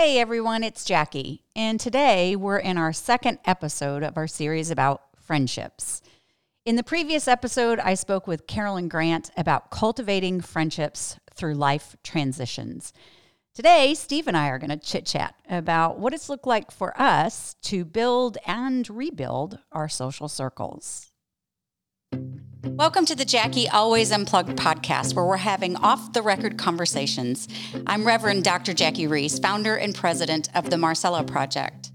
Hey everyone, it's Jackie, and today we're in our second episode of our series about friendships. In the previous episode, I spoke with Carolyn Grant about cultivating friendships through life transitions. Today, Steve and I are going to chit chat about what it's looked like for us to build and rebuild our social circles. Welcome to the Jackie Always Unplugged podcast, where we're having off the record conversations. I'm Reverend Dr. Jackie Reese, founder and president of the Marcella Project.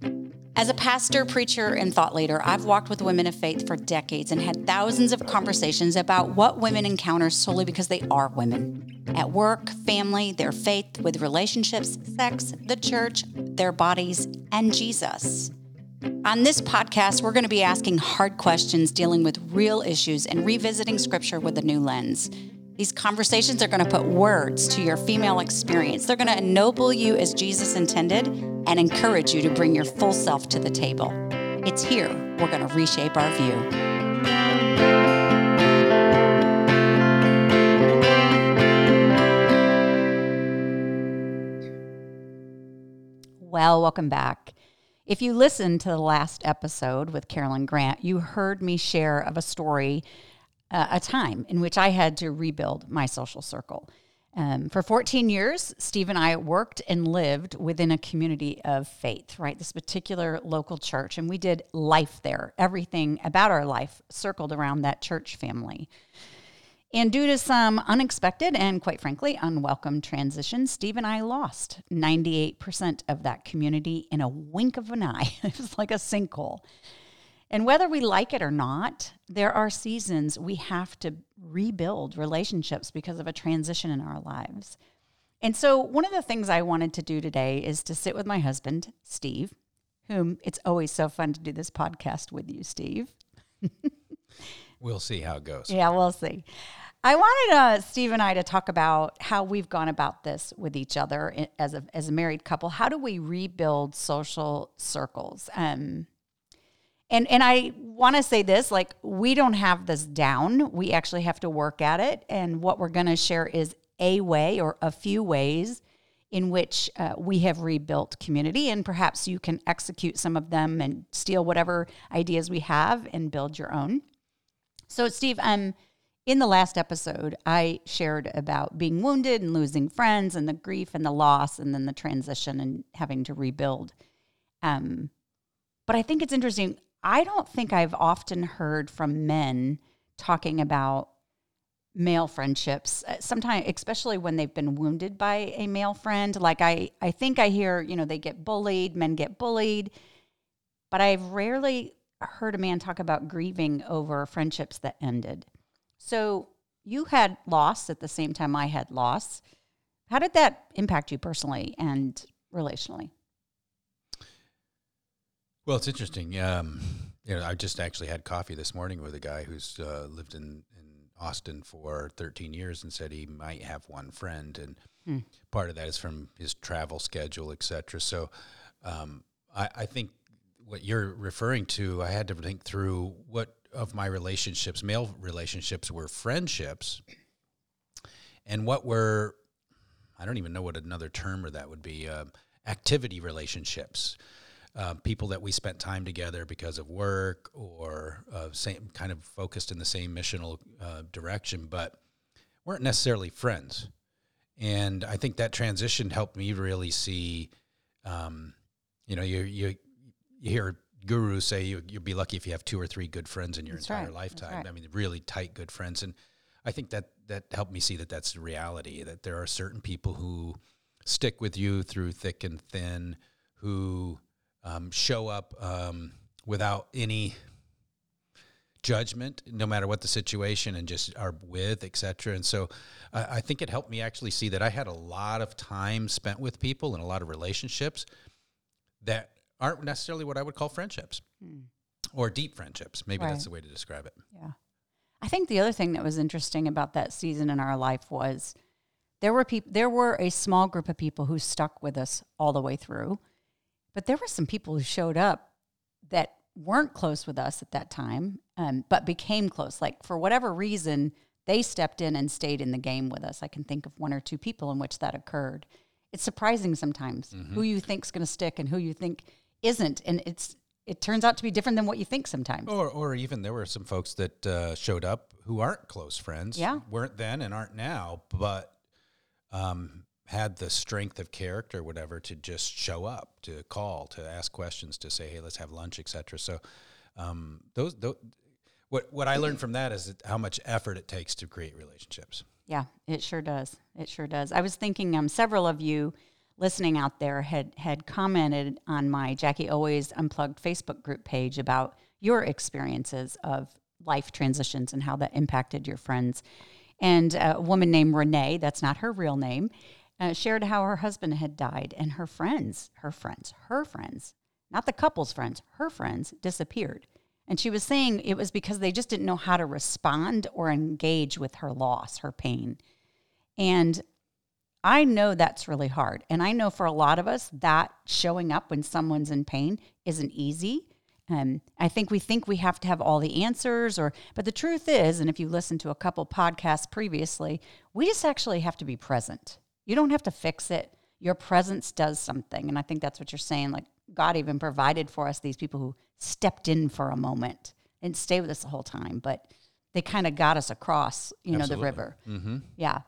As a pastor, preacher, and thought leader, I've walked with women of faith for decades and had thousands of conversations about what women encounter solely because they are women. At work, family, their faith, with relationships, sex, the church, their bodies, and Jesus. On this podcast, we're going to be asking hard questions, dealing with real issues, and revisiting scripture with a new lens. These conversations are going to put words to your female experience. They're going to ennoble you as Jesus intended and encourage you to bring your full self to the table. It's here we're going to reshape our view. Well, welcome back. If you listened to the last episode with Carolyn Grant, you heard me share of a story, uh, a time in which I had to rebuild my social circle. Um, for 14 years, Steve and I worked and lived within a community of faith, right? This particular local church, and we did life there. Everything about our life circled around that church family. And due to some unexpected and quite frankly unwelcome transition, Steve and I lost 98% of that community in a wink of an eye. it was like a sinkhole. And whether we like it or not, there are seasons we have to rebuild relationships because of a transition in our lives. And so, one of the things I wanted to do today is to sit with my husband, Steve, whom it's always so fun to do this podcast with you, Steve. We'll see how it goes. Yeah, we'll see. I wanted uh, Steve and I to talk about how we've gone about this with each other as a as a married couple. How do we rebuild social circles? Um, and and I want to say this: like we don't have this down. We actually have to work at it. And what we're going to share is a way or a few ways in which uh, we have rebuilt community, and perhaps you can execute some of them and steal whatever ideas we have and build your own. So, Steve, um, in the last episode, I shared about being wounded and losing friends and the grief and the loss and then the transition and having to rebuild. Um, but I think it's interesting. I don't think I've often heard from men talking about male friendships sometimes especially when they've been wounded by a male friend like i i think i hear you know they get bullied men get bullied but i've rarely heard a man talk about grieving over friendships that ended so you had loss at the same time i had loss how did that impact you personally and relationally Well, it's interesting. Um, you know, I just actually had coffee this morning with a guy who's uh, lived in, in Austin for 13 years and said he might have one friend, and Hmm. part of that is from his travel schedule, et cetera. So, um, I, I think what you're referring to, I had to think through what of my relationships, male relationships, were friendships, and what were I don't even know what another term or that would be um, activity relationships. Uh, people that we spent time together because of work or uh, same kind of focused in the same missional uh, direction, but weren't necessarily friends. And I think that transition helped me really see, um, you know, you you you hear gurus say you you'll be lucky if you have two or three good friends in your That's entire right. Lifetime. right. I mean, really tight good friends, and I think that that helped me see that that's the reality. That there are certain people who stick with you through thick and thin, who um, show up um, without any judgment, no matter what the situation, and just are with, etc. And so, I I think it helped me actually see that I had a lot of time spent with people and a lot of relationships that aren't necessarily what I would call friendships or deep friendships. Maybe Right. that's the way to describe it. Yeah. I think the other thing that was interesting about that season in our life was there were people there were a small group of people who stuck with us all the way through. But there were some people who showed up that weren't close with us at that time, um, but became close. Like for whatever reason, they stepped in and stayed in the game with us. I can think of one or two people in which that occurred. it's surprising sometimes who you think's going to stick and who you think isn't, and it's it turns out to be different than what you think sometimes. Or, or even there were some folks that uh, showed up who aren't close friends, Yeah. weren't then and aren't now, but um, had the strength of character, whatever, to just show up, to call, to ask questions, to say, "Hey, let's have lunch," etc. So, um, those, those, what what I learned from that is that how much effort it takes to create relationships. Yeah, it sure does. It sure does. I was thinking um, several of you listening out there had had commented on my Jackie Always Unplugged Facebook group page about your experiences of life transitions and how that impacted your friends. And a woman named Renee, that's not her real name, uh, shared how her husband had died and her friends, her friends, her friends, not the couple's friends, her friends disappeared. And she was saying it was because they just didn't know how to respond or engage with her loss, her pain. And I know that's really hard. And I know for a lot of us, that showing up when someone's in pain isn't easy. Um, I think we think we have to have all the answers, or but the truth is, and if you listen to a couple podcasts previously, we just actually have to be present. You don't have to fix it. Your presence does something, and I think that's what you're saying. Like God even provided for us these people who stepped in for a moment and stay with us the whole time, but they kind of got us across, you know, the Absolutely. river. Yeah.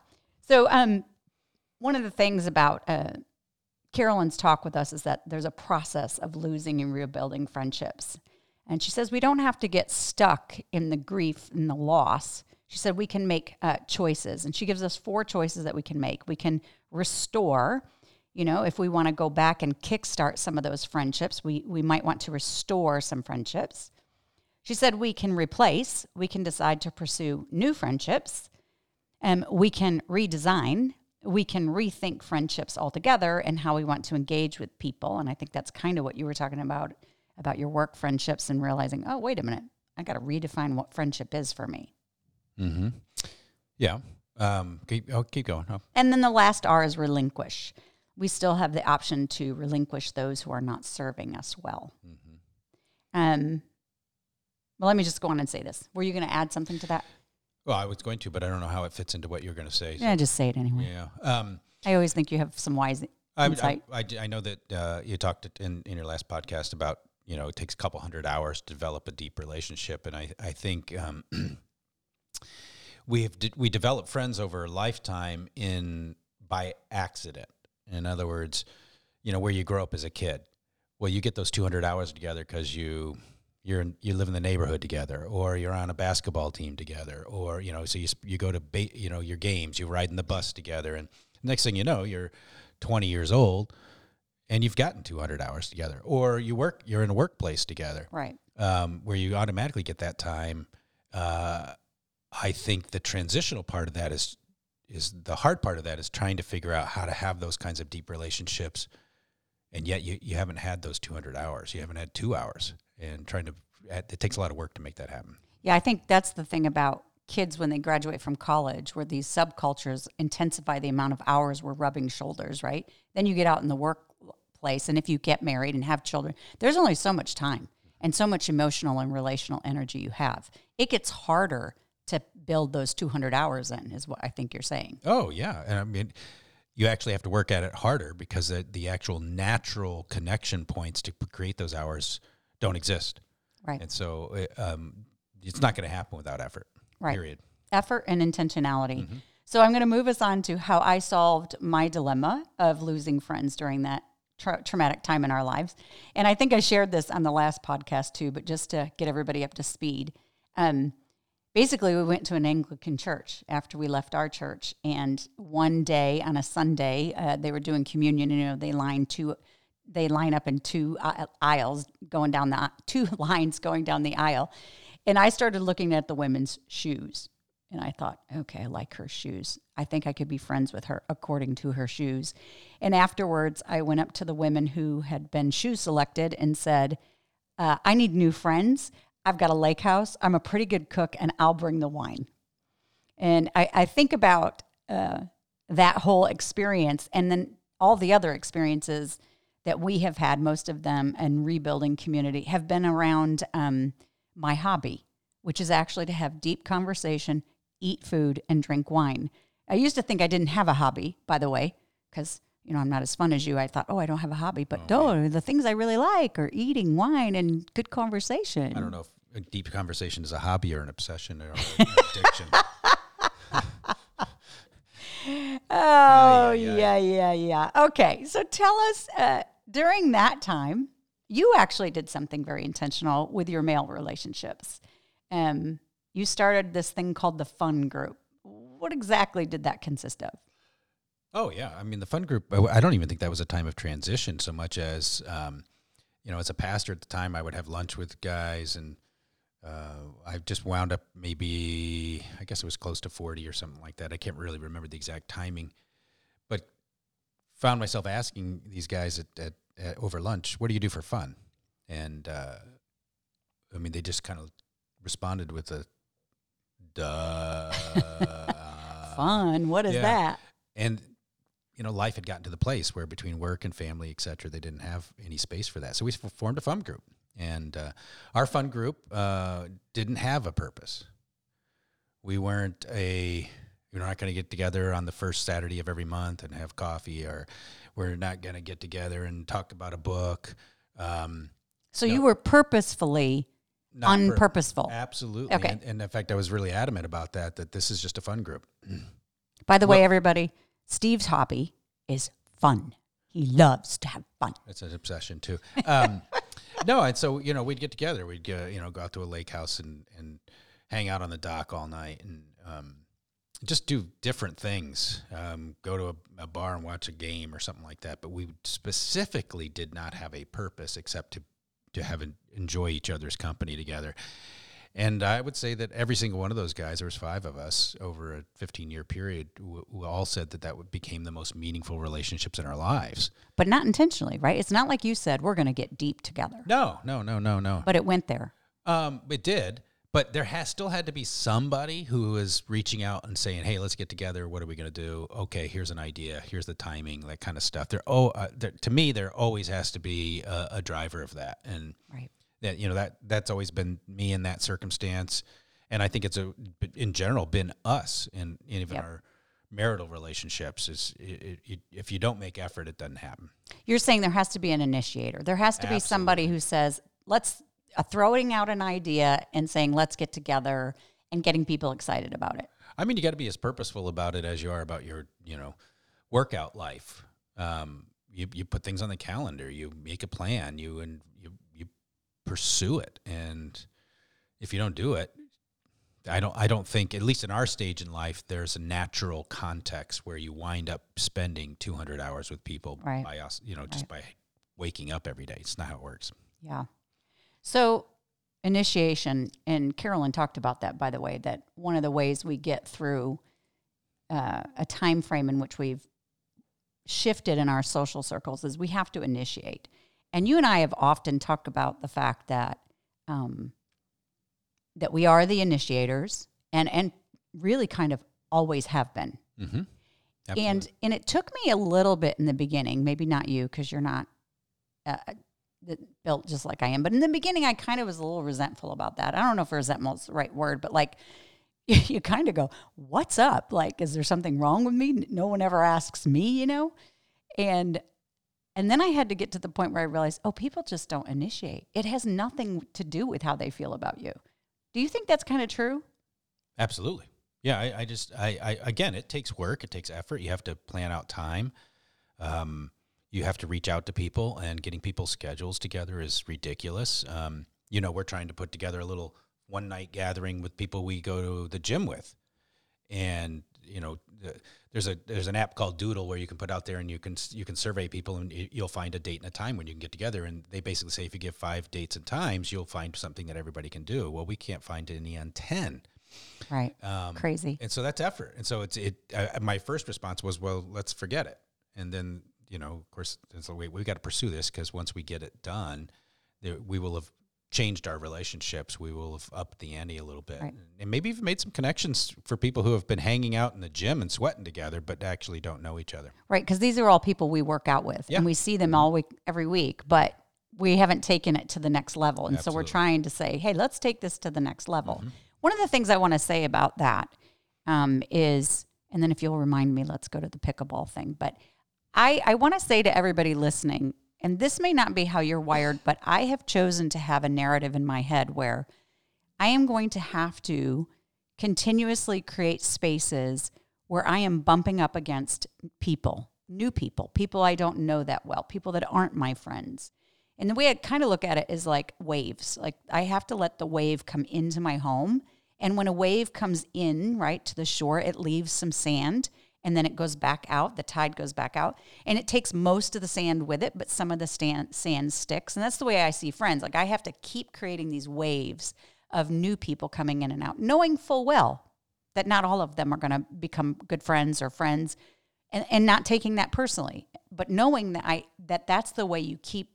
So, um, one of the things about uh, Carolyn's talk with us is that there's a process of losing and rebuilding friendships. And she says we don't have to get stuck in the grief and the loss. She said we can make uh, choices. And she gives us four choices that we can make. We can restore. You know, if we want to go back and kickstart some of those friendships, we, we might want to restore some friendships. She said we can replace, we can decide to pursue new friendships. Um, we can redesign, we can rethink friendships altogether and how we want to engage with people. And I think that's kind of what you were talking about about your work friendships and realizing, oh, wait a minute, I got to redefine what friendship is for me. Mm-hmm. Yeah. Um, keep, oh, keep going. Oh. And then the last R is relinquish. We still have the option to relinquish those who are not serving us well. Hmm. Um, well, let me just go on and say this. Were you going to add something to that? Well, I was going to, but I don't know how it fits into what you're going to say. so- Yeah, just say it anyway. yeah. Um, I always think you have some wise I, I, insight. I, I know that uh, you talked in, in your last podcast about, you know, it takes a couple hundred hours to develop a deep relationship. And I, I think um, we have de- we develop friends over a lifetime in by accident. In other words, you know, where you grow up as a kid. Well, you get those 200 hours together because you you're in, you live in the neighborhood together, or you're on a basketball team together, or you know, so you you go to ba- you know your games, you ride in the bus together, and next thing you know, you're 20 years old, and you've gotten 200 hours together, or you work you're in a workplace together, right. um, where you automatically get that time. Uh, I think the transitional part of that is is the hard part of that is trying to figure out how to have those kinds of deep relationships, and yet you, you haven't had those 200 hours. You haven't had two hours, and trying to it takes a lot of work to make that happen. Yeah, I think that's the thing about kids when they graduate from college, where these subcultures intensify the amount of hours we're rubbing shoulders, right? Then you get out in the workplace, and if you get married and have children, there's only so much time and so much emotional and relational energy you have. It gets harder to build those 200 hours in, is what I think you're saying. Oh yeah, and I mean, you actually have to work at it harder because the, the actual natural connection points to create those hours don't exist, Right. and so it, um, it's not going to happen without effort. Right. Period. effort and intentionality. So I'm going to move us on to how I solved my dilemma of losing friends during that tra- traumatic time in our lives. And I think I shared this on the last podcast too, but just to get everybody up to speed. Um, basically, we went to an Anglican church after we left our church, and one day on a Sunday, uh, they were doing communion. You know, they lined two. They line up in two uh, aisles going down the two lines going down the aisle, and I started looking at the women's shoes. And I thought, okay, I like her shoes. I think I could be friends with her according to her shoes. And afterwards, I went up to the women who had been shoe selected and said, uh, I need new friends. I've got a lake house. I'm a pretty good cook, and I'll bring the wine. And I, I think about uh, that whole experience and then all the other experiences that we have had, most of them in rebuilding community, have been around um, my hobby, which is actually to have deep conversation, eat food, and drink wine. I used to think I didn't have a hobby, by the way, because you know, I'm not as fun as you. I thought, oh, I don't have a hobby, but no, the things I really like are eating, wine, and good conversation. I don't know if a deep conversation is a hobby or an obsession or an addiction. Oh, ay, ay. yeah, yeah, yeah. Okay. So tell us uh, during that time, you actually did something very intentional with your male relationships. Um, you started this thing called the Fun Group. What exactly did that consist of? Oh yeah, I mean the fun group. I don't even think that was a time of transition so much as, um, you know, as a pastor at the time, I would have lunch with guys, and uh, I just wound up maybe I guess it was close to forty or something like that. I can't really remember the exact timing, but found myself asking these guys at, at, at over lunch, "What do you do for fun?" And uh, I mean, they just kind of responded with a, "Duh." Fun. What is yeah. that? and you know life had gotten to the place where between work and family et cetera they didn't have any space for that so we formed a fun group and uh, our fun group uh, didn't have a purpose we weren't a we're not going to get together on the first saturday of every month and have coffee or we're not going to get together and talk about a book um, So No. you were purposefully not pur- unpurposeful. absolutely Okay. and, and in fact i was really adamant about that that this is just a fun group By the way, everybody, Steve's hobby is fun. He loves to have fun. It's an obsession too. Um, no, and so you know we'd get together. We'd go, you know go out to a lake house and and hang out on the dock all night and um, just do different things. Um, go to a, a bar and watch a game or something like that. But we specifically did not have a purpose except to to have en- enjoy each other's company together. And I would say that every single one of those guys, there was five of us over a 15 year period, who, who all said that that became the most meaningful relationships in our lives. But not intentionally, right? It's not like you said, we're going to get deep together. No, no, no, no, no. But it went there. Um, it did, but there has still had to be somebody who is reaching out and saying, "Hey, let's get together. What are we going to do? Okay, here's an idea. Here's the timing, that kind of stuff." There, oh, uh, there, to me, there always has to be a, a driver of that, and Right. that you know that that's always been me in that circumstance, and I think it's a in general been us in, in even Yep. our marital relationships. Is it, it, if you don't make effort, it doesn't happen. You're saying there has to be an initiator. There has to be somebody who says, let's throwing out an idea and saying, let's get together and getting people excited about it. I mean, you got to be as purposeful about it as you are about your, you know, workout life. Um, you you put things on the calendar. You make a plan. You and you you pursue it. And if you don't do it, I don't I don't think at least in our stage in life there's a natural context where you wind up spending 200 hours with people Right. by us, you know, just by waking up every day. It's not how it works. Yeah. So initiation, and Carolyn talked about that, by the way, that one of the ways we get through uh, a time frame in which we've shifted in our social circles is we have to initiate. And you and I have often talked about the fact that um, that we are the initiators, and and really kind of always have been. Mm-hmm. And and it took me a little bit in the beginning, maybe not you because you're not uh, built just like I am. But in the beginning, I kind of was a little resentful about that. I don't know if resentful's the right word, but like you, you kind of go, "What's up? Like, is there something wrong with me? No one ever asks me, you know." And and then I had to get to the point where I realized, oh, people just don't initiate. It has nothing to do with how they feel about you. Do you think that's kind of true? Absolutely. Yeah, I, I just, I, I, again, it takes work, it takes effort. You have to plan out time. Um, you have to reach out to people, and getting people's schedules together is ridiculous. Um, you know, we're trying to put together a little one night gathering with people we go to the gym with, and you know, there's a there's an app called Doodle where you can put out there and you can you can survey people and you- you'll find a date and a time when you can get together. And they basically say if you give five dates and times, you'll find something that everybody can do. Well, we can't find any on ten. Right. Um, Crazy. and so that's effort. And so it's it. Uh, my first response was, well, let's forget it. And then you know, of course, it's like, wait, we got to pursue this because once we get it done, there, we will have changed our relationships. We will have upped the ante a little bit, Right. and maybe even made some connections for people who have been hanging out in the gym and sweating together, but actually don't know each other. Right, because these are all people we work out with, Yeah. and we see them all week, every week, but we haven't taken it to the next level, and so we're trying to say, hey, let's take this to the next level. One of the things I want to say about that um, is, and then if you'll remind me, let's go to the pickleball thing. But I, I want to say to everybody listening, and this may not be how you're wired, but I have chosen to have a narrative in my head where I am going to have to continuously create spaces where I am bumping up against people, new people, people I don't know that well, people that aren't my friends. And the way I kind of look at it is like waves. Like I have to let the wave come into my home. And when a wave comes in, right, to the shore, it leaves some sand and then it goes back out. The tide goes back out. And it takes most of the sand with it, but some of the stand, sand sticks. And that's the way I see friends. Like I have to keep creating these waves of new people coming in and out, knowing full well that not all of them are going to become good friends or friends and, and not taking that personally, but knowing that I that that's the way you keep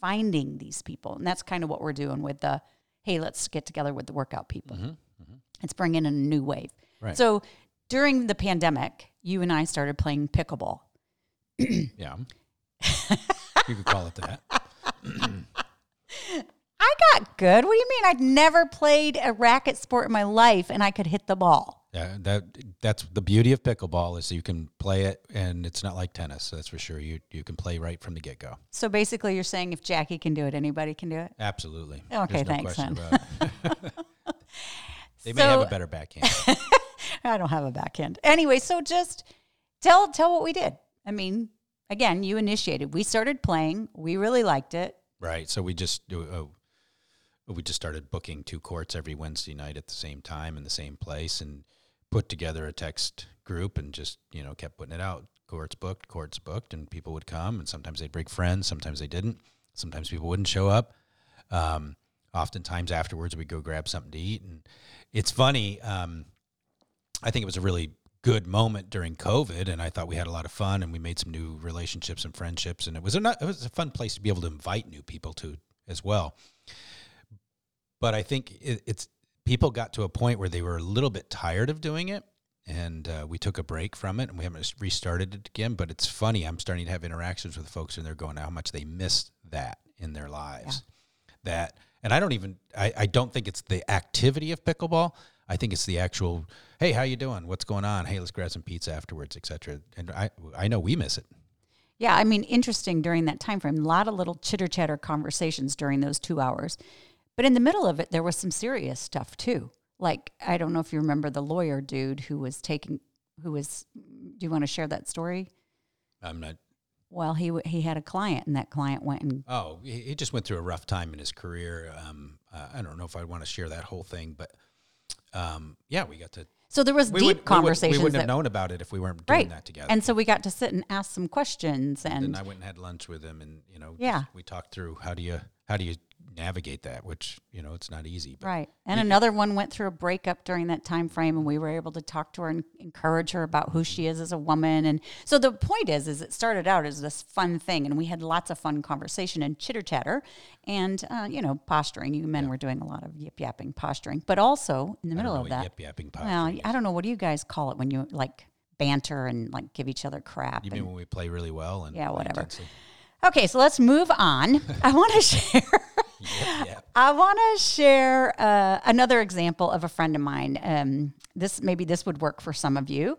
finding these people. And that's kind of what we're doing with the hey, let's get together with the workout people. Mm-hmm, mm-hmm. It's bringing in a new wave. Right. So during the pandemic, you and I started playing pickleball. yeah. you could call it that. I got good. What do you mean? I'd never played a racket sport in my life and I could hit the ball. Yeah, that that's the beauty of pickleball is you can play it and it's not like tennis. So that's for sure. You you can play right from the get go. So basically, you're saying if Jackie can do it, anybody can do it. Absolutely. Okay, thanks. they so, may have a better backhand. I don't have a backhand. Anyway, so just tell tell what we did. I mean, again, you initiated. We started playing. We really liked it. Right. So we just uh, we just started booking two courts every Wednesday night at the same time in the same place and put together a text group and just you know kept putting it out. Courts booked, courts booked, and people would come. And sometimes they'd bring friends, sometimes they didn't. Sometimes people wouldn't show up. Um, oftentimes afterwards, we'd go grab something to eat. And it's funny. Um, I think it was a really good moment during COVID, and I thought we had a lot of fun, and we made some new relationships and friendships, and it was a it was a fun place to be able to invite new people to as well. But I think it, it's people got to a point where they were a little bit tired of doing it and uh, we took a break from it and we haven't restarted it again but it's funny i'm starting to have interactions with folks and they're going how much they missed that in their lives yeah. that and i don't even I, I don't think it's the activity of pickleball i think it's the actual hey how you doing what's going on hey let's grab some pizza afterwards etc and i i know we miss it yeah i mean interesting during that time frame a lot of little chitter chatter conversations during those two hours but in the middle of it, there was some serious stuff too. Like, I don't know if you remember the lawyer dude who was taking, who was, do you want to share that story? I'm not. Well, he he had a client, and that client went and. Oh, he just went through a rough time in his career. Um, uh, I don't know if I want to share that whole thing, but um, yeah, we got to so there was deep would, conversations. We, would, not have known about it if we weren't doing right. that together. And so we got to sit and ask some questions. And, and then I went and had lunch with him, and you know, yeah, we talked through how do you how do you navigate that, which you know it's not easy. right. And another one went through a breakup during that time frame, and we were able to talk to her and encourage her about who she is as a woman. And so the point is, is it started out as this fun thing, and we had lots of fun conversation and chitter chatter, and uh, you know posturing. You men yeah. were doing a lot of yip yapping posturing, but also in the middle of that, yip yapping posturing. Well, I don't know what do you guys call it when you like banter and like give each other crap. You and, mean when we play really well and yeah, whatever. Intensely? Okay, so let's move on. I want to share. yep, yep. I want to share uh, another example of a friend of mine. Um, this maybe this would work for some of you.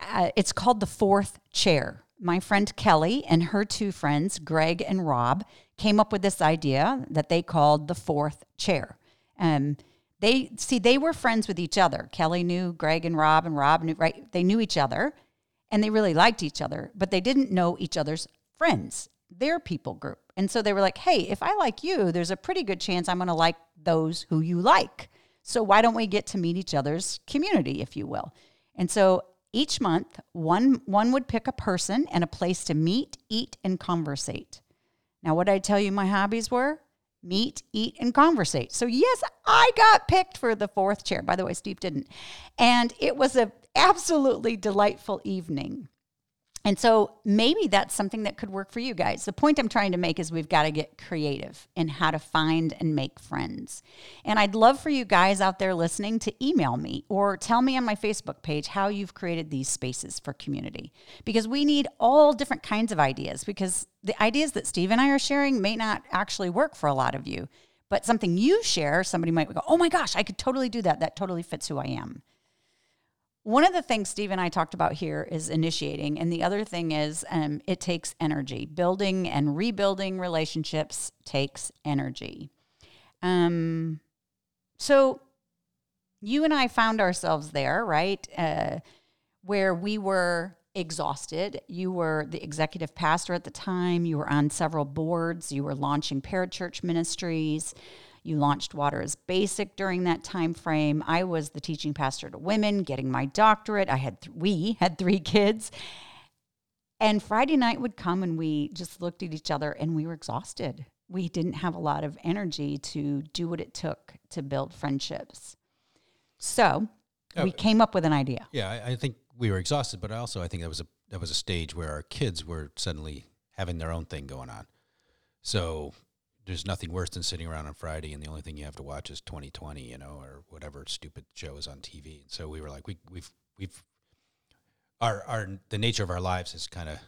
Uh, it's called the fourth chair. My friend Kelly and her two friends, Greg and Rob, came up with this idea that they called the fourth chair. Um, they see they were friends with each other. Kelly knew Greg and Rob, and Rob knew right. They knew each other, and they really liked each other, but they didn't know each other's friends their people group. And so they were like, hey, if I like you, there's a pretty good chance I'm going to like those who you like. So why don't we get to meet each other's community, if you will? And so each month, one, one would pick a person and a place to meet, eat, and conversate. Now, what I tell you my hobbies were? Meet, eat, and conversate. So, yes, I got picked for the fourth chair. By the way, Steve didn't. And it was a absolutely delightful evening. And so maybe that's something that could work for you guys. The point I'm trying to make is we've got to get creative in how to find and make friends. And I'd love for you guys out there listening to email me or tell me on my Facebook page how you've created these spaces for community. Because we need all different kinds of ideas because the ideas that Steve and I are sharing may not actually work for a lot of you. But something you share, somebody might go, oh my gosh, I could totally do that. That totally fits who I am. One of the things Steve and I talked about here is initiating, and the other thing is um, it takes energy. Building and rebuilding relationships takes energy. Um, so you and I found ourselves there, right? Uh, where we were exhausted. You were the executive pastor at the time. You were on several boards. You were launching parachurch ministries. You launched Water is Basic during that time frame. I was the teaching pastor to women, getting my doctorate. I had th- we had three kids. And Friday night would come and we just looked at each other and we were exhausted. We didn't have a lot of energy to do what it took to build friendships. So Oh, we came up with an idea. Yeah, I, I think we were exhausted, but also I think that was a that was a stage where our kids were suddenly having their own thing going on. So there's nothing worse than sitting around on Friday and the only thing you have to watch is 2020, you know, or whatever stupid show is on TV. And so we were like, we we've we've our our the nature of our lives has kind of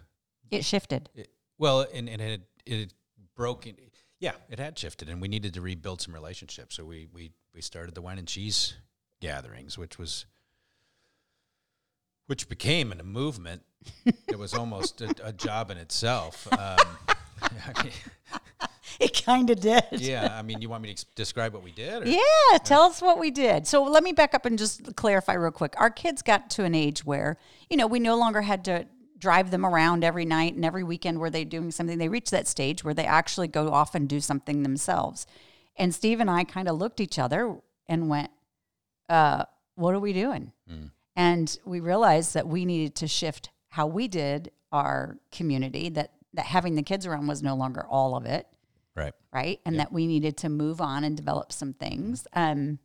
It shifted. well, and, and it it had broken. Yeah, it had shifted, and we needed to rebuild some relationships. So we we we started the wine and cheese gatherings, which was which became a movement. it was almost a, a job in itself. Um, I mean, It kind of did. yeah, I mean, you want me to ex- describe what we did? Or? Yeah, tell us what we did. So let me back up and just clarify real quick. Our kids got to an age where, you know, we no longer had to drive them around every night and every weekend where they're doing something. They reached that stage where they actually go off and do something themselves. And Steve and I kind of looked at each other and went, uh, what are we doing? And we realized that we needed to shift how we did our community, that, that having the kids around was no longer all of it Right. right? And that we needed to move on and develop some things. Um,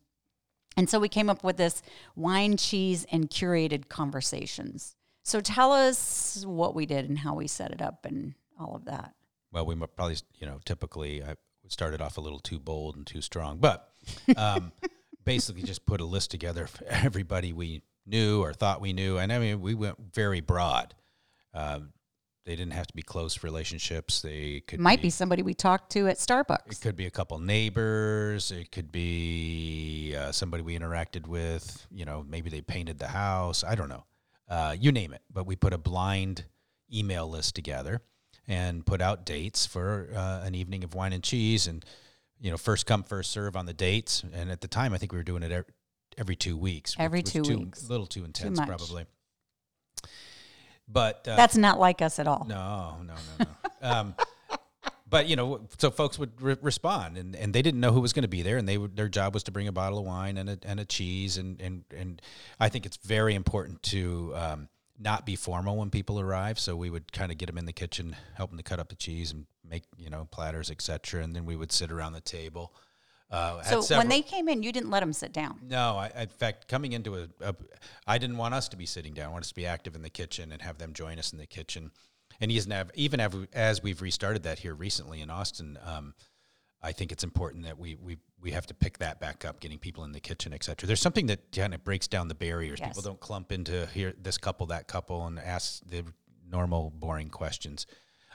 and so we came up with this wine, cheese, and curated conversations. So tell us what we did and how we set it up and all of that. Well, we probably, you know, typically I started off a little too bold and too strong, but um, basically just put a list together for everybody we knew or thought we knew. And I mean, we went very broad. Um, they didn't have to be close relationships. They could Might be somebody we talked to at Starbucks. It could be a couple neighbors. It could be uh, somebody we interacted with. You know, maybe they painted the house. I don't know. Uh, you name it. But we put a blind email list together and put out dates for uh, an evening of wine and cheese. And you know, first come, first serve on the dates. And at the time, I think we were doing it every, every two weeks. Every was two weeks. A little too intense, much. probably. But uh, That's not like us at all. no, no, no, no. um, but you know, so folks would re- respond, and, and they didn't know who was going to be there, and they would, their job was to bring a bottle of wine and a, and a cheese, and and and I think it's very important to um, not be formal when people arrive. So we would kind of get them in the kitchen, help them to cut up the cheese and make you know platters, etc., and then we would sit around the table. Uh, So when they came in, you didn't let them sit down. no, I, in fact, coming into a, a, I didn't want us to be sitting down. I wanted us to be active in the kitchen and have them join us in the kitchen. And even have, even have, as we've restarted that here recently in Austin, um, I think it's important that we we we have to pick that back up, getting people in the kitchen, et cetera. There's something that kind of breaks down the barriers. Yes. People don't clump into here this couple, that couple, and ask the normal, boring questions.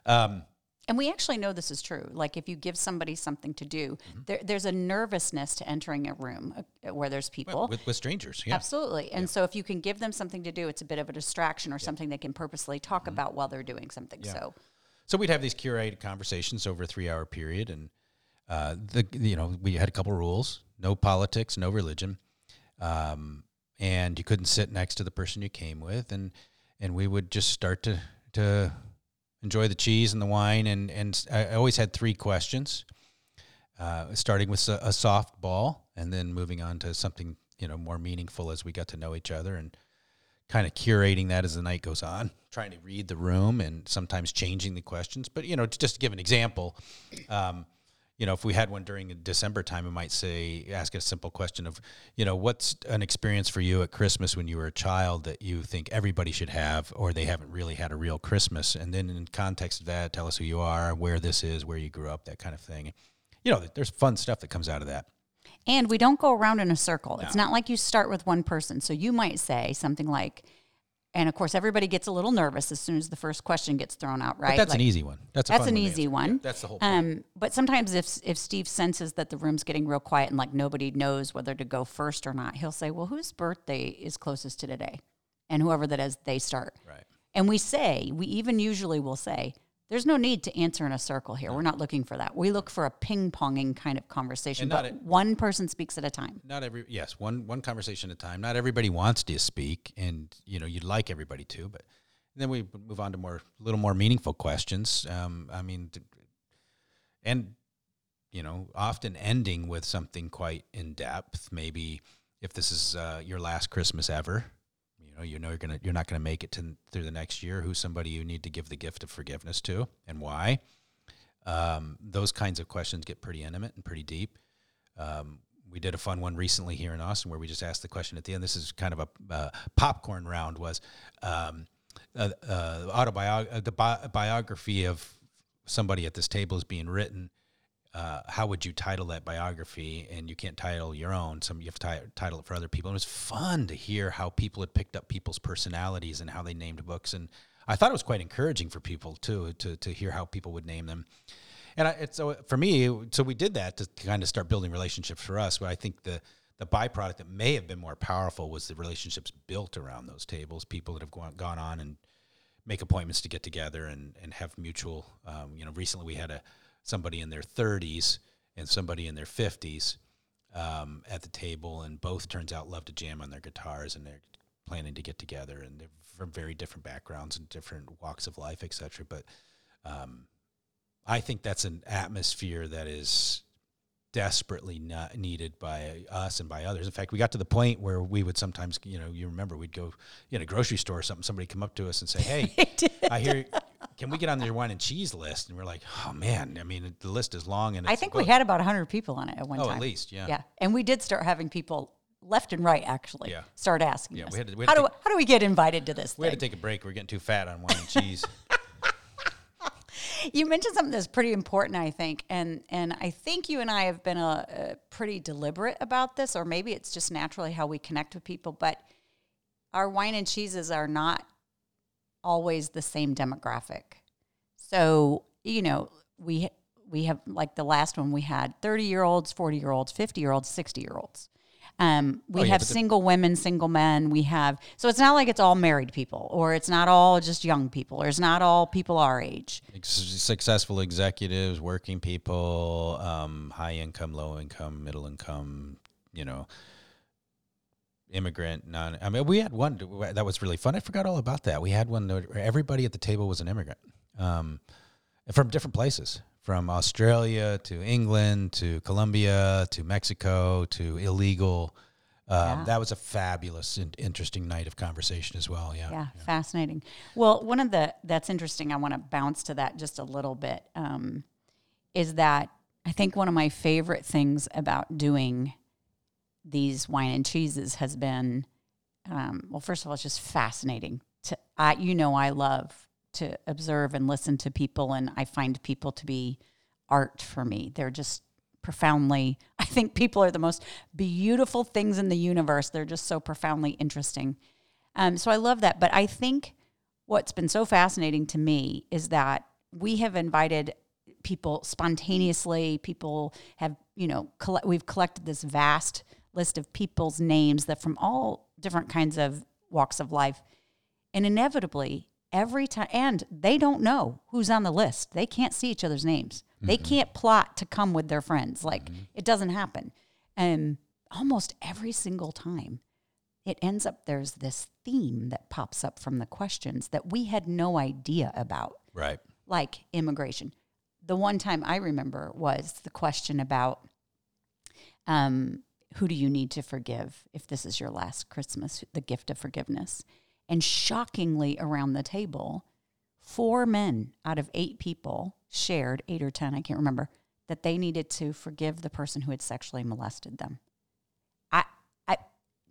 Um, And we actually know this is true. Like if you give somebody something to do, Mm-hmm. there, there's a nervousness to entering a room uh, where there's people. with, with strangers, yeah. Absolutely. And so if you can give them something to do, it's a bit of a distraction or something they can purposely talk Mm-hmm. about while they're doing something. So So we'd have these curated conversations over a three hour period, and uh, the you know we had a couple rules: no politics, no religion, um, and you couldn't sit next to the person you came with, and and we would just start to to enjoy the cheese and the wine, and and I always had three questions, uh, starting with a, softball, and then moving on to something you know more meaningful as we got to know each other, and kind of curating that as the night goes on, trying to read the room and sometimes changing the questions. But you know, just to give an example, um, you know, if we had one during December time, it might say, ask a simple question of, you know, what's an experience for you at Christmas when you were a child that you think everybody should have, or they haven't really had a real Christmas, and then in context of that, tell us who you are, where this is, where you grew up, that kind of thing. You know, there's fun stuff that comes out of that. And we don't go around in a circle. It's not like you start with one person. So you might say something like, and of course, everybody gets a little nervous as soon as the first question gets thrown out, right? But that's Like- an easy one. That's a That's an easy one. Yeah, that's the whole point. Um, but sometimes if if Steve senses that the room's getting real quiet and like nobody knows whether to go first or not, he'll say, "Well, whose birthday is closest to today?" And whoever that is, they start. right. And we say, we even usually will say, "There's no need to answer in a circle here. We're not looking for that. We look for a ping ponging kind of conversation, And not but a- one person speaks at a time." Not every yes, one one conversation at a time. Not everybody wants to speak, and you know you'd like everybody to, but then we move on to more little more meaningful questions. Um, I mean, and you know, often ending with something quite in depth. Maybe if this is uh, your last Christmas ever, know, you know you're gonna you're not gonna make it to through the next year. Who's somebody you need to give the gift of forgiveness to, and why? Um, those kinds of questions get pretty intimate and pretty deep. Um, we did a fun one recently here in Austin where we just asked the question at the end. This is kind of a uh, popcorn round. Was um, uh, uh, autobiog- uh, the bi- biography of somebody at this table is being written. Uh, how would you title that biography? And you can't title your own. Some you have to ti- title it for other people. And it was fun to hear how people had picked up people's personalities and how they named books. And I thought it was quite encouraging for people too to to hear how people would name them. And I, so for me, so we did that to kind of start building relationships for us. But I think the the byproduct that may have been more powerful was the relationships built around those tables. People that have gone, gone on and make appointments to get together and and have mutual. Um, you know, recently we had a somebody in their 30s and somebody in their 50s um, at the table, and both turns out love to jam on their guitars, and they're planning to get together, and they're from very different backgrounds and different walks of life, etc. But um, I think that's an atmosphere that is desperately not needed by us and by others. In fact, we got to the point where we would sometimes, you know, you remember we'd go in a grocery store or something, somebody come up to us and say, "Hey, I hear, can we get on your wine and cheese list?" And we're like, "Oh man, I mean, the list is long." And I think we had about 100 people on it at one oh, time. at least, yeah. Yeah. And we did start having people left and right actually Yeah. start asking Yeah, us, we had to- we had how, to do, take- how do we get invited to this We had to take a break. We are getting too fat on wine and cheese. you mentioned something that's pretty important, I think, and and I think you and I have been a, a pretty deliberate about this, or maybe it's just naturally how we connect with people. But our wine and cheeses are not always the same demographic. So you know, we we have like the last one we had thirty year olds, forty year olds, fifty year olds, sixty year olds. Um, we Oh, yeah, have but the- single women, single men. We have so it's not like it's all married people, or it's not all just young people, or it's not all people our age. Successful executives, working people, um, high income, low income, middle income, you know, immigrant, non. I mean, we had one that was really fun. I forgot all about that. We had one where everybody at the table was an immigrant um, from different places, from Australia to England to Colombia to Mexico to illegal. Um, Yeah. That was a fabulous and interesting night of conversation as well. Yeah. Yeah, fascinating. Well, one of the that's interesting. I want to bounce to that just a little bit. Um, is that I think one of my favorite things about doing these wine and cheeses has been, um, well, first of all, it's just fascinating. To I, you know, I love to observe and listen to people, and I find people to be art for me. They're just profoundly. I think people are the most beautiful things in the universe. They're just so profoundly interesting. Um, so I love that. But I think what's been so fascinating to me is that we have invited people spontaneously. People have, you know, we've collected this vast list of people's names that from all different kinds of walks of life. And inevitably, every time, and they don't know who's on the list. They can't see each other's names. They can't plot to come with their friends. Like it doesn't happen. And almost every single time, it ends up there's this theme that pops up from the questions that we had no idea about, Right. like immigration. The one time I remember was the question about um, who do you need to forgive if this is your last Christmas, the gift of forgiveness. And shockingly, around the table, four men out of eight people shared, eight or 10, I can't remember, that they needed to forgive the person who had sexually molested them. I, I,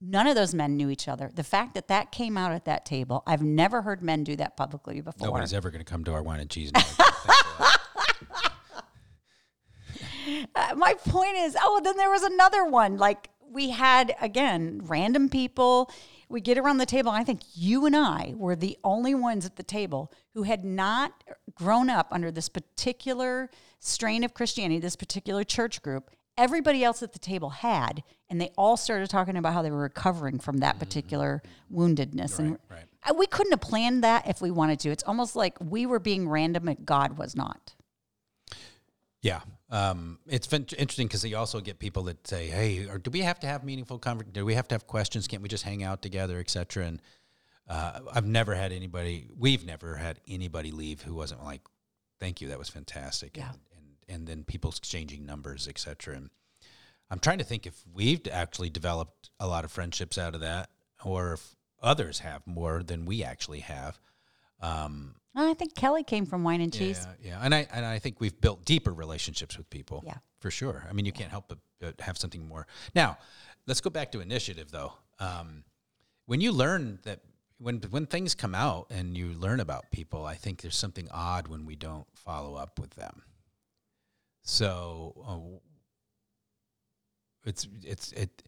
none of those men knew each other. The fact that that came out at that table, I've never heard men do that publicly before. Nobody's ever going to come to our wine and cheese. night. Thanks for that. Uh, my point is, oh, then there was another one. Like we had again, random people. we get around the table. And I think you and I were the only ones at the table who had not grown up under this particular strain of Christianity, this particular church group. Everybody else at the table had, and they all started talking about how they were recovering from that particular woundedness. and Mm-hmm. right. We couldn't have planned that if we wanted to. It's almost like we were being random and God was not. Yeah. Um, it's been interesting because you also get people that say, "Hey, or do we have to have meaningful conversation? Do we have to have questions? Can't we just hang out together, etc." And uh, I've never had anybody. We've never had anybody leave who wasn't like, "Thank you, that was fantastic." Yeah. And, and and then people exchanging numbers, etc. And I'm trying to think if we've actually developed a lot of friendships out of that, or if others have more than we actually have. Um, I think Kelly came from wine and cheese. yeah, yeah, and I and I think we've built deeper relationships with people. Yeah. for sure. I mean, you can't help but, but have something more. Now, let's go back to initiative, though. Um, when you learn that when when things come out and you learn about people, I think there's something odd when we don't follow up with them. So. Uh, it's it's it.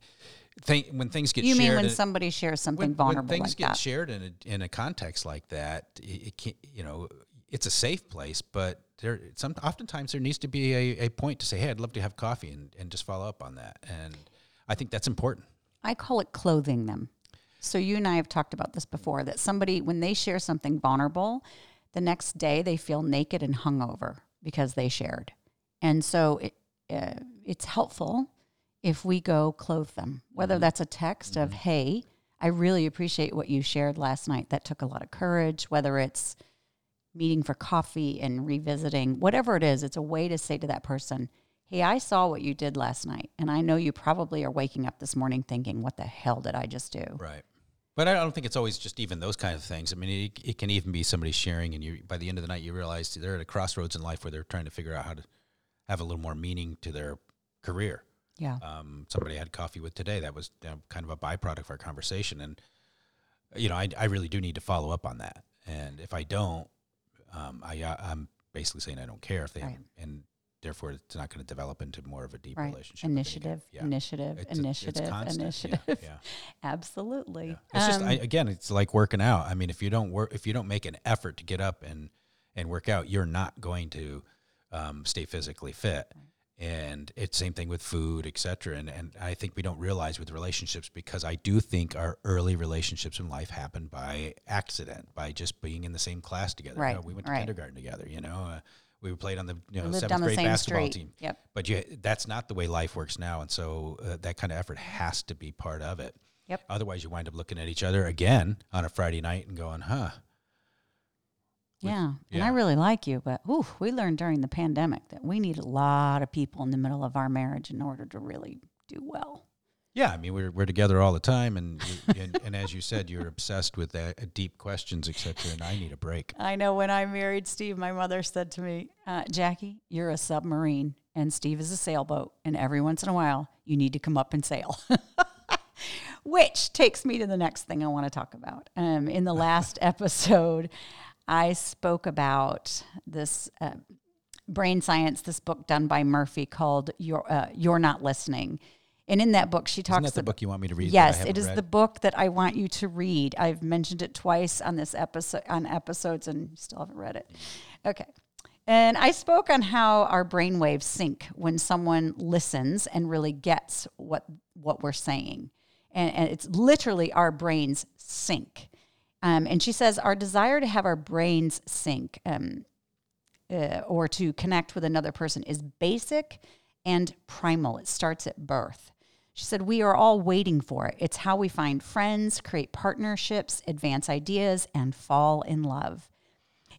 Th- when things get You shared mean when in- somebody shares something when, vulnerable when things like get that? shared in a, in a context like that, it, it can you know it's a safe place, but there some oftentimes there needs to be a, a point to say, hey, I'd love to have coffee and, and just follow up on that, and I think that's important. I call it clothing them. So you and I have talked about this before that somebody when they share something vulnerable, the next day they feel naked and hungover because they shared. And so it uh, it's helpful if we go clothe them. Whether mm-hmm. that's a text of mm-hmm. hey, I really appreciate what you shared last night. That took a lot of courage, whether it's meeting for coffee and revisiting, whatever it is, it's a way to say to that person, Hey, I saw what you did last night. And I know you probably are waking up this morning thinking, What the hell did I just do? Right. But I don't think it's always just even those kind of things. I mean, it, it can even be somebody sharing, and you by the end of the night you realize they're at a crossroads in life where they're trying to figure out how to have a little more meaning to their career. Yeah. um, somebody I had coffee with today. That was uh, kind of a byproduct of our conversation, and you know, I, I really do need to follow up on that. And if I don't, um, I uh, I'm basically saying I don't care if they Right. haven't, and therefore it's not going to develop into more of a deep Right. relationship. Initiative, Yeah. initiative, It's a- it's initiative. Yeah, initiative. Yeah, Absolutely. yeah. It's just Um, I, again, it's like working out. I mean, if you don't work, if you don't make an effort to get up and and work out, you're not going to um, stay physically fit. And it's same thing with food, et cetera. And and I think we don't realize with relationships because I do think our early relationships in life happen by accident, by just being in the same class together. You Right, know, we went to right. kindergarten together. You know, uh, we played on the you know seventh the grade basketball street. team. Yep. But you, that's not the way life works now, and so uh, that kind of effort has to be part of it. Yep. Otherwise, you wind up looking at each other again on a Friday night and going, "Huh." Yeah. And yeah. I really like you, but ooh, we learned during the pandemic that we need a lot of people in the middle of our marriage in order to really do well. Yeah, I mean we're we're together all the time, and and, and as you said, you're obsessed with uh, deep questions, etc. And I need a break. I know when I married Steve, my mother said to me, uh, Jackie, you're a submarine and Steve is a sailboat. And every once in a while, you need to come up and sail. Which takes me to the next thing I want to talk about. Um, in the last episode, I spoke about this uh, brain science, this book done by Murphy called "You're uh, You're Not Listening," and in that book, she Isn't talks that the ab- book you want me to read? Yes, it is read? the book that I want you to read. I've mentioned it twice on this episode on episodes and still haven't read it. Okay. And I spoke on how our brainwaves sync when someone listens and really gets what what we're saying. And, and it's literally our brains sync. Um, and she says our desire to have our brains sync um, uh, or to connect with another person is basic and primal. It starts at birth. She said, We are all waiting for it. It's how we find friends, create partnerships, advance ideas, and fall in love.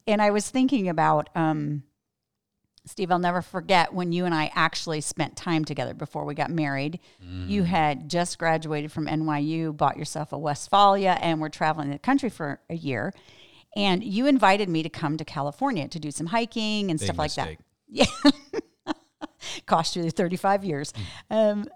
And I was thinking about, um, Steve, I'll never forget when you and I actually spent time together before we got married. You had just graduated from NYU, bought yourself a Westfalia, and were traveling the country for a year. And you invited me to come to California to do some hiking and Big stuff like that. Yeah. Cost you 35 years. Um,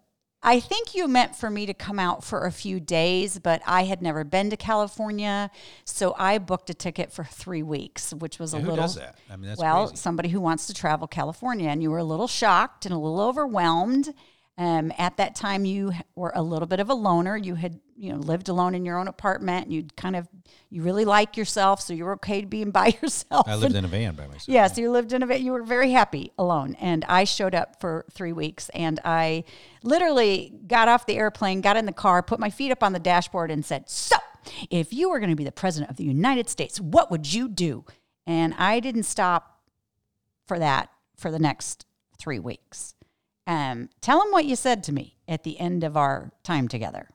I think you meant for me to come out for a few days, but I had never been to California. So I booked a ticket for three weeks, which was a Yeah, who little. does that? I mean, that's well, crazy. somebody who wants to travel California, and you were a little shocked and a little overwhelmed. Um, at that time, you were a little bit of a loner. You had you know lived alone in your own apartment and you kind of you really like yourself so you're okay being by yourself I lived And- in a van by myself. yeah, so you lived in a van You were very happy alone, and I showed up for three weeks, and I literally got off the airplane, got in the car, put my feet up on the dashboard, and said, "So, if you were going to be the president of the United States, what would you do?" And I didn't stop for that for the next three weeks. Um, tell them what you said to me at the end of our time together.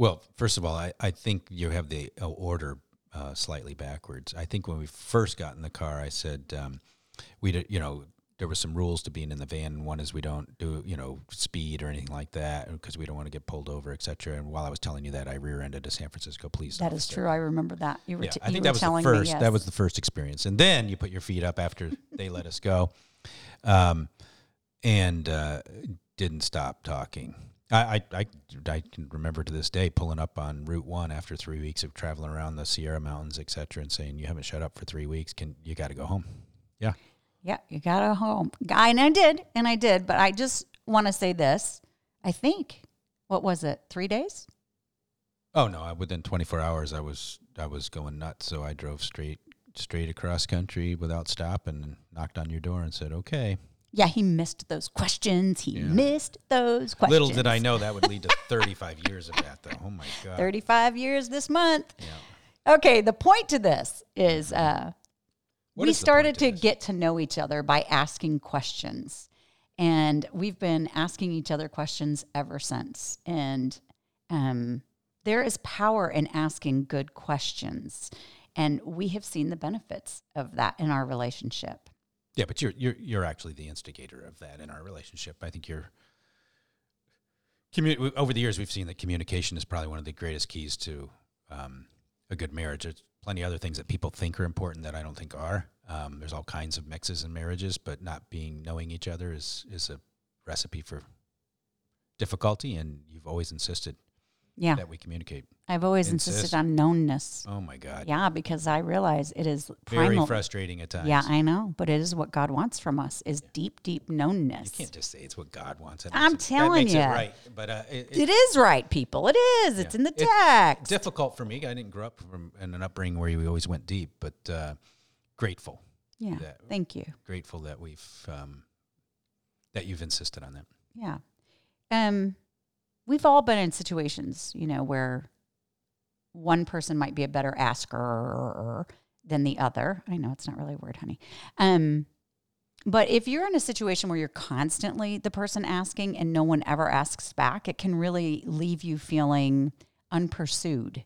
Well, first of all, I, I think you have the uh, order uh, slightly backwards. I think when we first got in the car, I said um, we, did, you know, there were some rules to being in the van. and One is we don't do, you know, speed or anything like that because we don't want to get pulled over, et cetera. And while I was telling you that, I rear-ended a San Francisco police That is officer. true. I remember that. You were, Yeah, t- I think were that was the telling first. me. Yes. That was the first experience, and then you put your feet up after they let us go, um, and uh, didn't stop talking. I, I, I, I can remember to this day pulling up on Route One after three weeks of traveling around the Sierra Mountains, et cetera, and saying, "You haven't shut up for three weeks. Can you got to go home?" Yeah, Yeah, you got to home. Guy, and I did, and I did, but I just want to say this. I think, what was it, three days? Oh no! I, within 24 hours, I was I was going nuts. So I drove straight straight across country without stopping and knocked on your door and said, "Okay." Yeah, he missed those questions. He Yeah. missed those questions. Little did I know that would lead to 35 years of that, though. Oh my god! 35 years this month. Yeah. Okay, the point to this is uh, What we is the started point to this? get to know each other by asking questions. And we've been asking each other questions ever since. And um, there is power in asking good questions. And we have seen the benefits of that in our relationship. Yeah, but you're you're you're actually the instigator of that in our relationship. I think you're. Over the years, we've seen that communication is probably one of the greatest keys to um, a good marriage. There's plenty of other things that people think are important that I don't think are. Um, there's all kinds of mixes in marriages, but not being knowing each other is is a recipe for difficulty. And you've always insisted Yeah, that we communicate. I've always Insist. insisted on knownness. Oh my God! Yeah, because I realize it is Very primal. frustrating at times. Yeah, I know, but it is what God wants from us is deep, deep knownness. you can't just say it's what God wants. That I'm it- telling that makes ya. it right. But uh, it, It is right, people. It is. It's in the It- text. difficult for me. I didn't grow up from in an upbringing where we always went deep, but uh, grateful, yeah. that- Thank you. grateful that we've um, that you've insisted on that. Yeah. Um, we've all been in situations, you know, where one person might be a better asker than the other. I know it's not really a word, honey. Um, but if you're in a situation where you're constantly the person asking and no one ever asks back, it can really leave you feeling unpursued,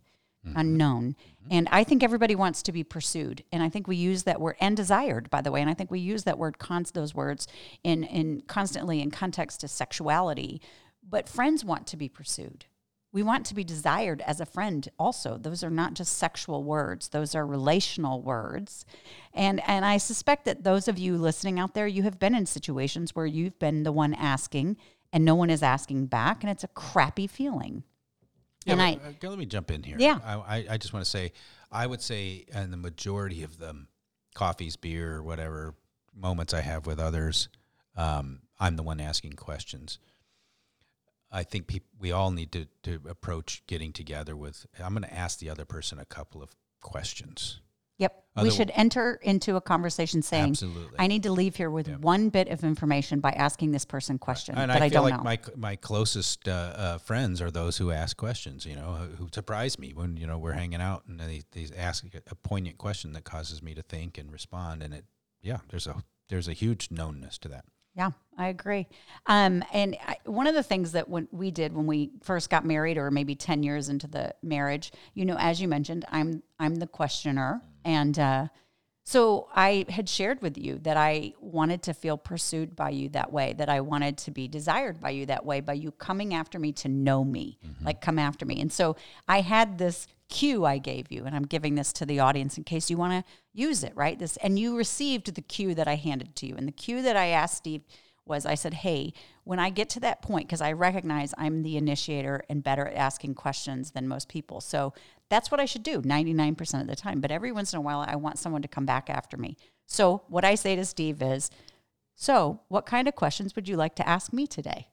unknown. And I think everybody wants to be pursued. And I think we use that word and desired, by the way. And I think we use that word, const, those words in, in constantly in context to sexuality. But friends want to be pursued. We want to be desired as a friend also. Those are not just sexual words, those are relational words. And and I suspect that those of you listening out there, you have been in situations where you've been the one asking and no one is asking back and it's a crappy feeling. and I uh, let me jump in here. Yeah. I, I, I just want to say, I would say, and the majority of the coffees, beer, whatever moments I have with others, um, I'm the one asking questions. I think peop- we all need to, to approach getting together with. I'm going to ask the other person a couple of questions. Yep. Other- we should enter into a conversation saying, Absolutely. I need to leave here with one bit of information by asking this person question and that I I, feel don't like know. my my closest uh, uh, friends are those who ask questions. You know, who, who surprise me when you know we're hanging out and they, they ask a, a poignant question that causes me to think and respond. And it, yeah, there's a there's a huge knownness to that. Yeah, I agree. Um, and I, one of the things that when we did when we first got married, or maybe ten years into the marriage, you know, as you mentioned, I'm I'm the questioner, and uh, so I had shared with you that I wanted to feel pursued by you that way, that I wanted to be desired by you that way, by you coming after me to know me, mm-hmm. like come after me. And so I had this cue I gave you, and I'm giving this to the audience in case you want to use it, right? This, and you received the cue that I handed to you, and the cue that I asked Steve was I said, Hey, when I get to that point, because I recognize I'm the initiator and better at asking questions than most people. So that's what I should do 99% of the time. But every once in a while, I want someone to come back after me. So what I say to Steve is, So what kind of questions would you like to ask me today?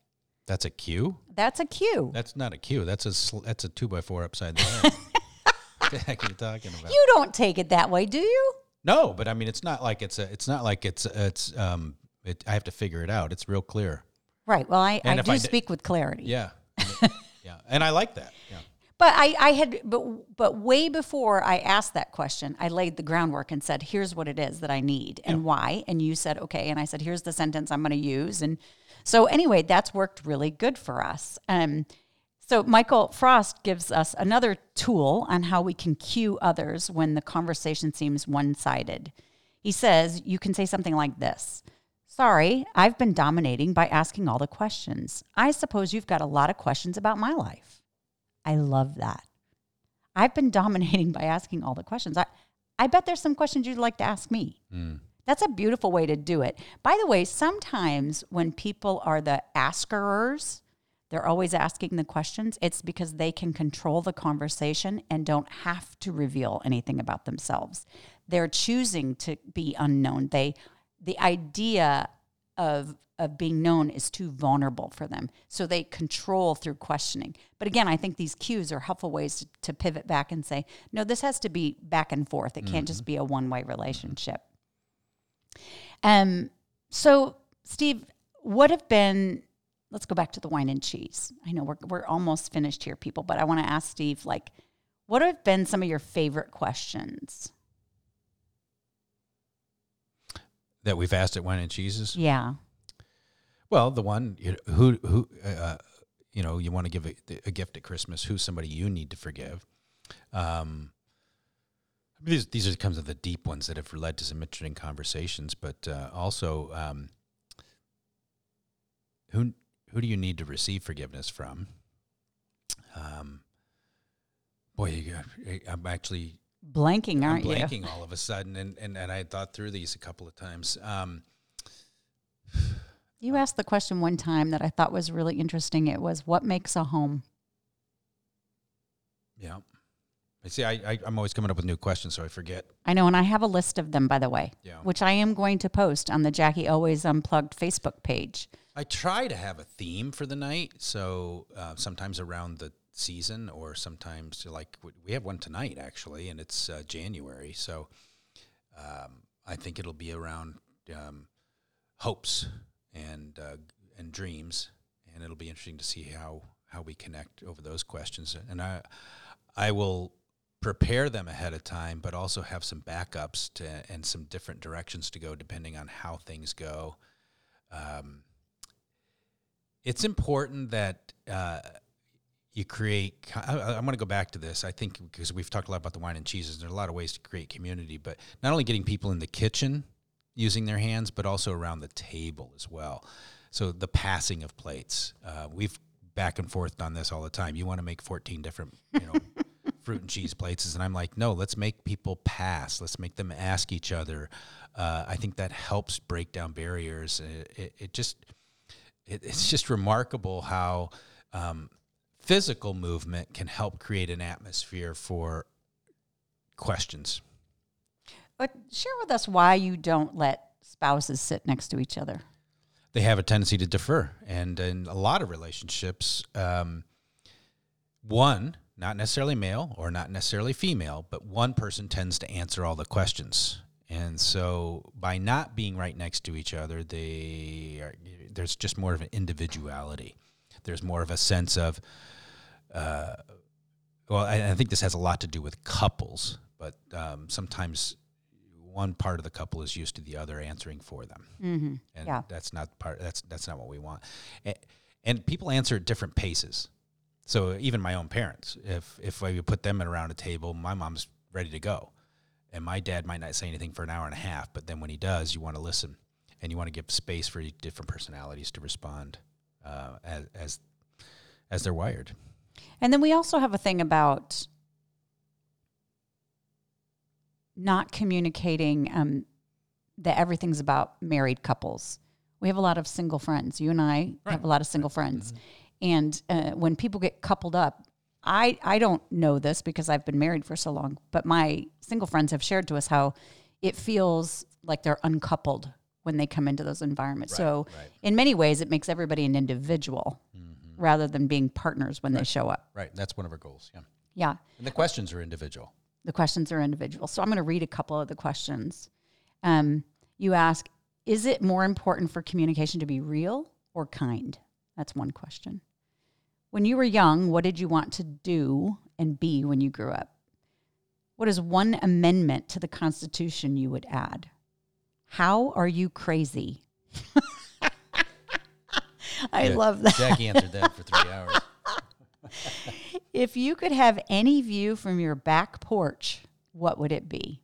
That's a cue. That's a cue. That's not a cue. That's a sl- that's a two by four upside down. what the heck are you talking about? You don't take it that way, do you? no, but I mean, it's not like it's a. It's not like it's it's um. It, I have to figure it out. It's real clear. Right. Well, I, And I do I speak with clarity. Yeah. yeah, and I like that. Yeah. But I, I had, but, but way before I asked that question, I laid the groundwork and said, here's what it is that I need and why. And you said, okay. And I said, here's the sentence I'm going to use. And so, anyway, that's worked really good for us. Um, so, Michael Frost gives us another tool on how we can cue others when the conversation seems one sided. He says, you can say something like this Sorry, I've been dominating by asking all the questions. I suppose you've got a lot of questions about my life. I love that. I've been dominating by asking all the questions. I, I bet there's some questions you'd like to ask me. Hmm. That's a beautiful way to do it. By the way, sometimes when people are the askers, they're always asking the questions, it's because they can control the conversation and don't have to reveal anything about themselves. They're choosing to be unknown. They the idea of of being known is too vulnerable for them. So they control through questioning. But again, I think these cues are helpful ways to, to pivot back and say, no, this has to be back and forth. It can't just be a one way relationship. Um, so, Steve, what have been, let's go back to the wine and cheese. I know we're, we're almost finished here, people, but I want to ask Steve, like, what have been some of your favorite questions? That we've asked at Wine and Cheeses. Yeah. Well, the one you know, who who uh, you know you want to give a, a gift at Christmas. Who's somebody you need to forgive? Um, these these are comes of the deep ones that have led to some interesting conversations, but uh, also um, who who do you need to receive forgiveness from? Um, boy, you got, I'm actually Blanking, aren't I'm you? blanking all of a sudden, and, and, and I thought through these a couple of times. Um, You asked the question one time that I thought was really interesting. It was, what makes a home? yeah. I see. I, I I'm always coming up with new questions, so I forget. I know, and I have a list of them, by the way, Yeah. which I am going to post on the Jackie Always Unplugged Facebook page. I try to have a theme for the night, so uh, sometimes around the season, or sometimes like we have one tonight actually, and it's uh, January, so um, I think it'll be around um, hopes and uh, and dreams, and it'll be interesting to see how how we connect over those questions. And I I will prepare them ahead of time, but also have some backups to and some different directions to go depending on how things go. Um, it's important that uh, you create. I, I want to go back to this. I think because we've talked a lot about the wine and cheeses. There are a lot of ways to create community, but not only getting people in the kitchen using their hands, but also around the table as well. So the passing of plates. Uh, we've back and forth on this all the time. You want to make 14 different, you know, fruit and cheese plates, and I'm like, no, let's make people pass. Let's make them ask each other. Uh, I think that helps break down barriers. It, it, it just it, it's just remarkable how um, physical movement can help create an atmosphere for questions. But share with us why you don't let spouses sit next to each other. They have a tendency to defer, and in a lot of relationships, um, one not necessarily male or not necessarily female, but one person tends to answer all the questions. And so, by not being right next to each other, they are, there's just more of an individuality. There's more of a sense of, uh, well, I, I think this has a lot to do with couples, but um, sometimes one part of the couple is used to the other answering for them, Mm-hmm. and Yeah. that's not part. That's that's not what we want. And, and people answer at different paces. So even my own parents, if if I put them around a table, my mom's ready to go, and my dad might not say anything for an hour and a half, but then when he does, you want to listen, and you want to give space for different personalities to respond uh, as as as they're wired. And then we also have a thing about not communicating um, that everything's about married couples. We have a lot of single friends. You and I have a lot of single friends. And uh, when people get coupled up, I, I don't know this because I've been married for so long, but my single friends have shared to us how it feels like they're uncoupled when they come into those environments. Right, so, right. in many ways, it makes everybody an individual rather than being partners when they show up. Right. That's one of our goals. Yeah. Yeah. And the questions are individual. The questions are individual. So I'm going to read a couple of the questions. Um, you ask, is it more important for communication to be real or kind? That's one question. When you were young, what did you want to do and be when you grew up? What is one amendment to the Constitution you would add? How are you crazy? I Yeah, love that. Jackie answered that for three hours. If you could have any view from your back porch, what would it be?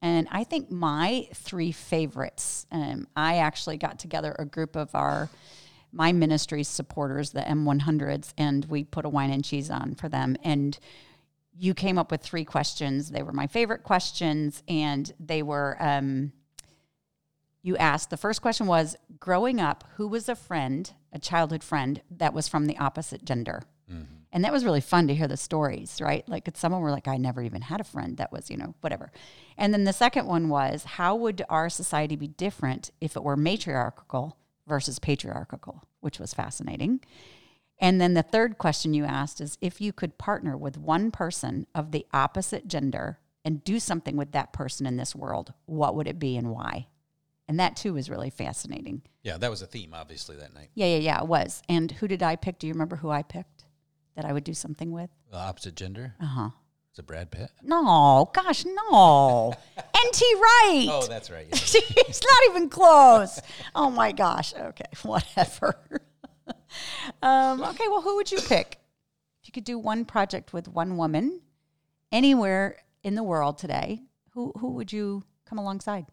And I think my three favorites, um, I actually got together a group of our my ministry's supporters, the M100s, and we put a wine and cheese on for them. And you came up with three questions. They were my favorite questions, and they were. Um, you asked the first question was growing up who was a friend a childhood friend that was from the opposite gender? Mm-hmm. And that was really fun to hear the stories right? Like someone were like i never even had a friend that was you know whatever. And then the second one was how would our society be different if it were matriarchal versus patriarchal which was fascinating. And then the third question you asked is if you could partner with one person of the opposite gender and do something with that person in this world what would it be and why and that too was really fascinating Yeah, that was a theme, obviously, that night. yeah, yeah, yeah, it was. And who did I pick? Do you remember who I picked that I would do something with? The opposite gender. Uh huh. Is it Brad Pitt? No, gosh, no. N.T. Wright. Oh, that's right. yeah. He's not even close. Oh my gosh. Okay, whatever. um, okay, well, who would you pick? If you could do one project with one woman anywhere in the world today, who who would you come alongside?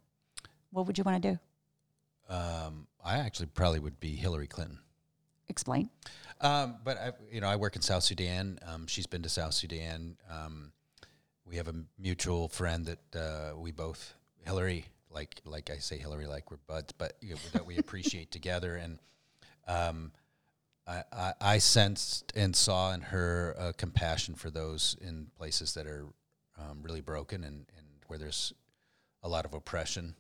What would you want to do? Um, I actually probably would be Hillary Clinton. Explain. Um, but I, you know, I work in South Sudan. Um, she's been to South Sudan. Um, we have a mutual friend that uh, we both Hillary, like like I say Hillary, like we're buds, but you know, that we appreciate together. And um, I, I, I sensed and saw in her a compassion for those in places that are um, really broken and, and where there's a lot of oppression.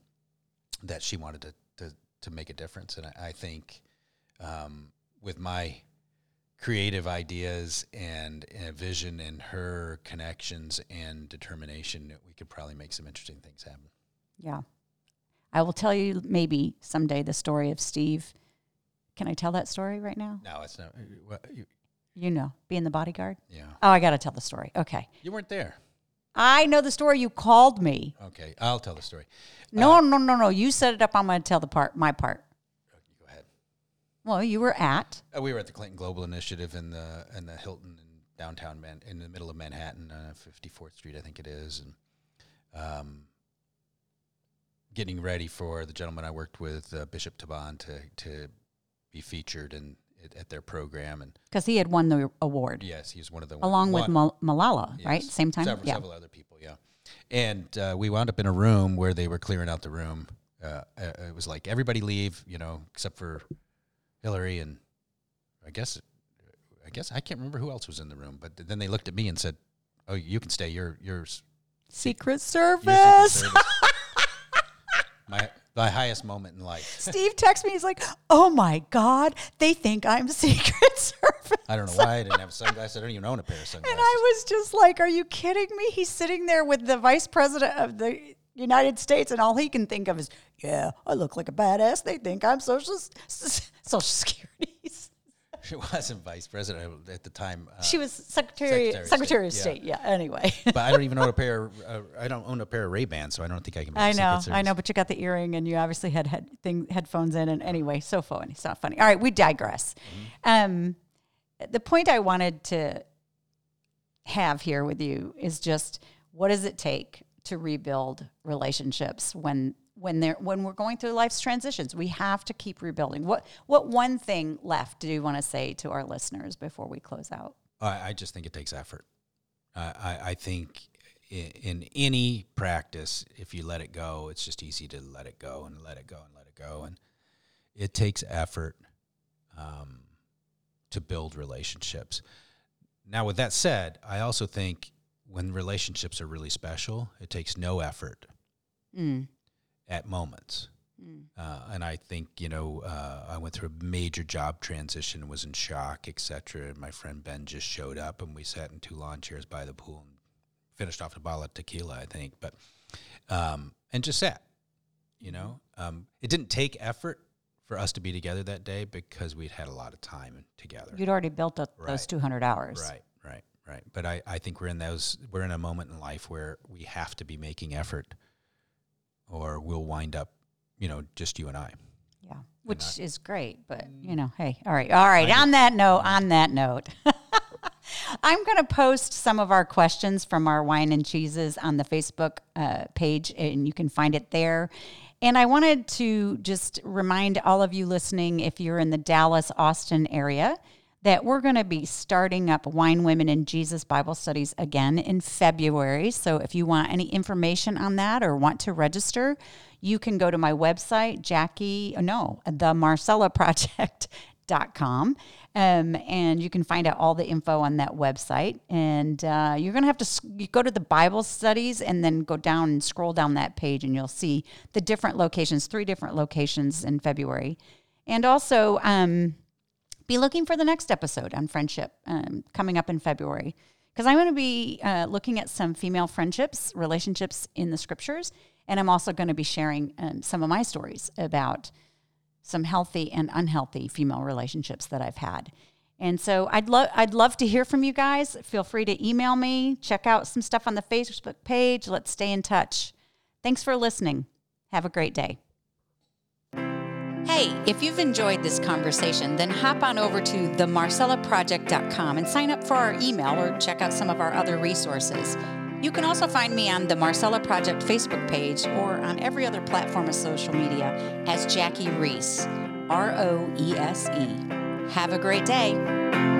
That she wanted to to, to make a difference, and I, I think um, with my creative ideas and, and a vision and her connections and determination, we could probably make some interesting things happen. Yeah. I will tell you maybe someday the story of Steve. Can I tell that story right now? No, it's not. What, you, You know, being the bodyguard. yeah, Oh, I got to tell the story. Okay. you weren't there. I know the story. You called me. Okay, I'll tell the story. No, no, no, no. You set it up. I'm going to tell the part, my part. Go ahead. Well, you were at. Uh, we were at the Clinton Global Initiative in the in the Hilton in downtown Man in the middle of Manhattan, uh, 54th Street, I think it is, and um, getting ready for the gentleman I worked with, uh, Bishop Taban, to to be featured in at their program, and Because he had won the award yes, he's one of the along with one- Mal- Malala, right? Same time? Several, yeah. several other people, yeah. And uh, we wound up in a room where they were clearing out the room. Uh, uh, it was like everybody leave, you know, except for Hillary and I guess, I guess I can't remember who else was in the room. But then they looked at me and said, "Oh, you can stay. You're you're, Secret you're Secret Service." My my highest moment in life. Steve texts me. He's like, oh my God, they think I'm Secret Service. I don't know why I didn't have sunglasses. I don't even own a pair of sunglasses. And I was just like, Are you kidding me? He's sitting there with the vice president of the United States, and all he can think of is, Yeah, I look like a badass. They think I'm social, social security. she wasn't vice president at the time. Uh, She was secretary, Secretary of secretary of State, state. Yeah. Anyway, but I don't even own a pair. Uh, I don't own a pair of Ray Bans, so I don't think I can. Be I know, I know, but you got the earring, and you obviously had head thing, headphones in, and anyway, so funny, so funny. All right, we digress. Um, the point I wanted to have here with you is just what does it take to rebuild relationships when when they're when we're going through life's transitions we have to keep rebuilding. What what one thing left do you want to say to our listeners before we close out? I, I just think it takes effort. I, I, I think in, in any practice, if you let it go, it's just easy to let it go and let it go and let it go, and it takes effort um, to build relationships. Now, with that said, I also think when relationships are really special, it takes no effort. Mm, at moments. Uh, and I think you know uh, I went through a major job transition, was in shock, etc. And my friend Ben just showed up, and we sat in two lawn chairs by the pool and finished off a bottle of tequila, I think, but um, and just sat. You know, um, it didn't take effort for us to be together that day because we'd had a lot of time together. You'd already built up those 200 hours. Right, right, right. But I, I think we're in those we're in a moment in life where we have to be making effort or we'll wind up, you know, just you and I. Yeah, which is great, but you know, hey, all right, all right. On that note, on that note, I'm going to post some of our questions from our wine and cheeses on the Facebook uh, page, and you can find it there. And I wanted to just remind all of you listening, if you're in the Dallas, Austin area, that we're going to be starting up Wine Women and Jesus Bible Studies again in February. So if you want any information on that or want to register, you can go to my website, Jackie, no, the Marcella Project.com. Um, and you can find out all the info on that website. And uh, you're going to have to go to the Bible studies and then go down and scroll down that page, and you'll see the different locations, three different locations in February. And also, um, be looking for the next episode on friendship um, coming up in February. Because I'm going to be uh, looking at some female friendships, relationships in the scriptures. And I'm also going to be sharing um, some of my stories about some healthy and unhealthy female relationships that I've had. And so I'd love I'd love to hear from you guys. Feel free to email me, check out some stuff on the Facebook page. Let's stay in touch. Thanks for listening. Have a great day. Hey, if you've enjoyed this conversation, then hop on over to themarcellaproject.com and sign up for our email or check out some of our other resources. You can also find me on the Marcella Project Facebook page or on every other platform of social media as Jackie Roese, R O E S E. Have a great day.